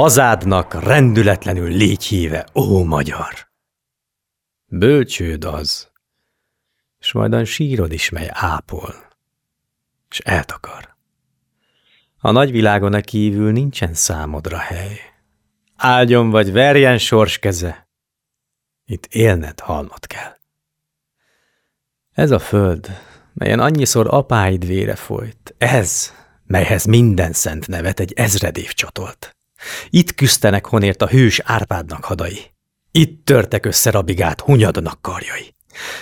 Hazádnak rendületlenül légy híve, ó magyar! Bölcsőd az, s majdan sírod is, mely ápol, s eltakar. A nagyvilágon a kívül nincsen számodra hely. Áldjon vagy verjen sors keze, itt élned, halnod kell. Ez a föld, melyen annyiszor apáid vére folyt, ez, melyhez minden szent nevet egy ezredév csatolt. Itt küzdenek honért a hős Árpádnak hadai. Itt törtek össze rabigát hunyadnak karjai.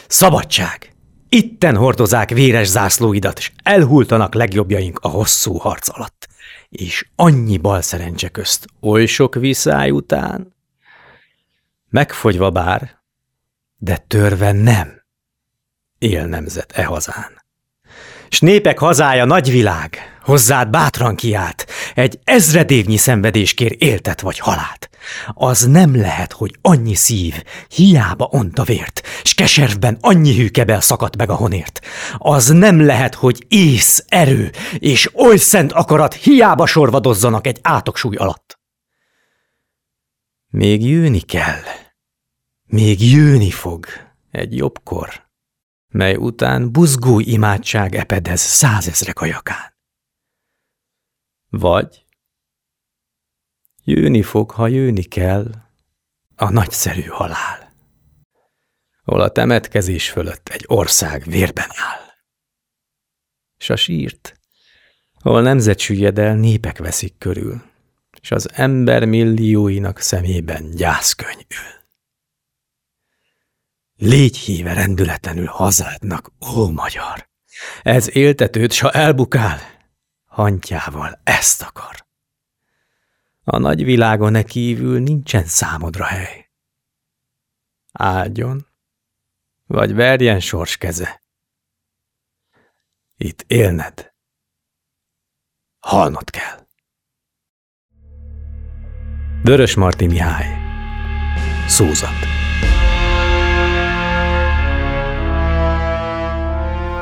Szabadság! Itten hordozák véres zászlóidat, és elhultanak legjobbjaink a hosszú harc alatt. És annyi bal szerencse közt, oly sok viszály után. Megfogyva bár, de törve nem. Él nemzet e hazán. S népek hazája nagyvilág, hozzád bátran kiált, egy ezredévnyi szenvedés kér éltet vagy halált. Az nem lehet, hogy annyi szív hiába ont a vért, s keservben annyi hűkebel szakadt meg a honért. Az nem lehet, hogy ész, erő és oly szent akarat hiába sorvadozzanak egy átoksúly alatt. Még jőni kell, még jőni fog egy jobbkor, mely után buzgó imádság epedez százezrek ajakán. Vagy jönni fog, ha jönni kell, a nagyszerű halál, hol a temetkezés fölött egy ország vérben áll. S a sírt, hol nemzet süllyed el, népek veszik körül, és az ember millióinak szemében gyászkönyv ül. Légy híve rendületlenül hazádnak, ó magyar! Ez éltetőd, s ha elbukál, hantjával ezt akar. A nagy világon e kívül nincsen számodra hely. Áldjon, vagy verjen sors keze. Itt élned, halnod kell. Vörös Marti Mihály Szózat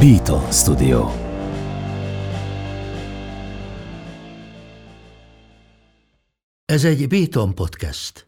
Beaton Studio. Ez egy Beaton podcast.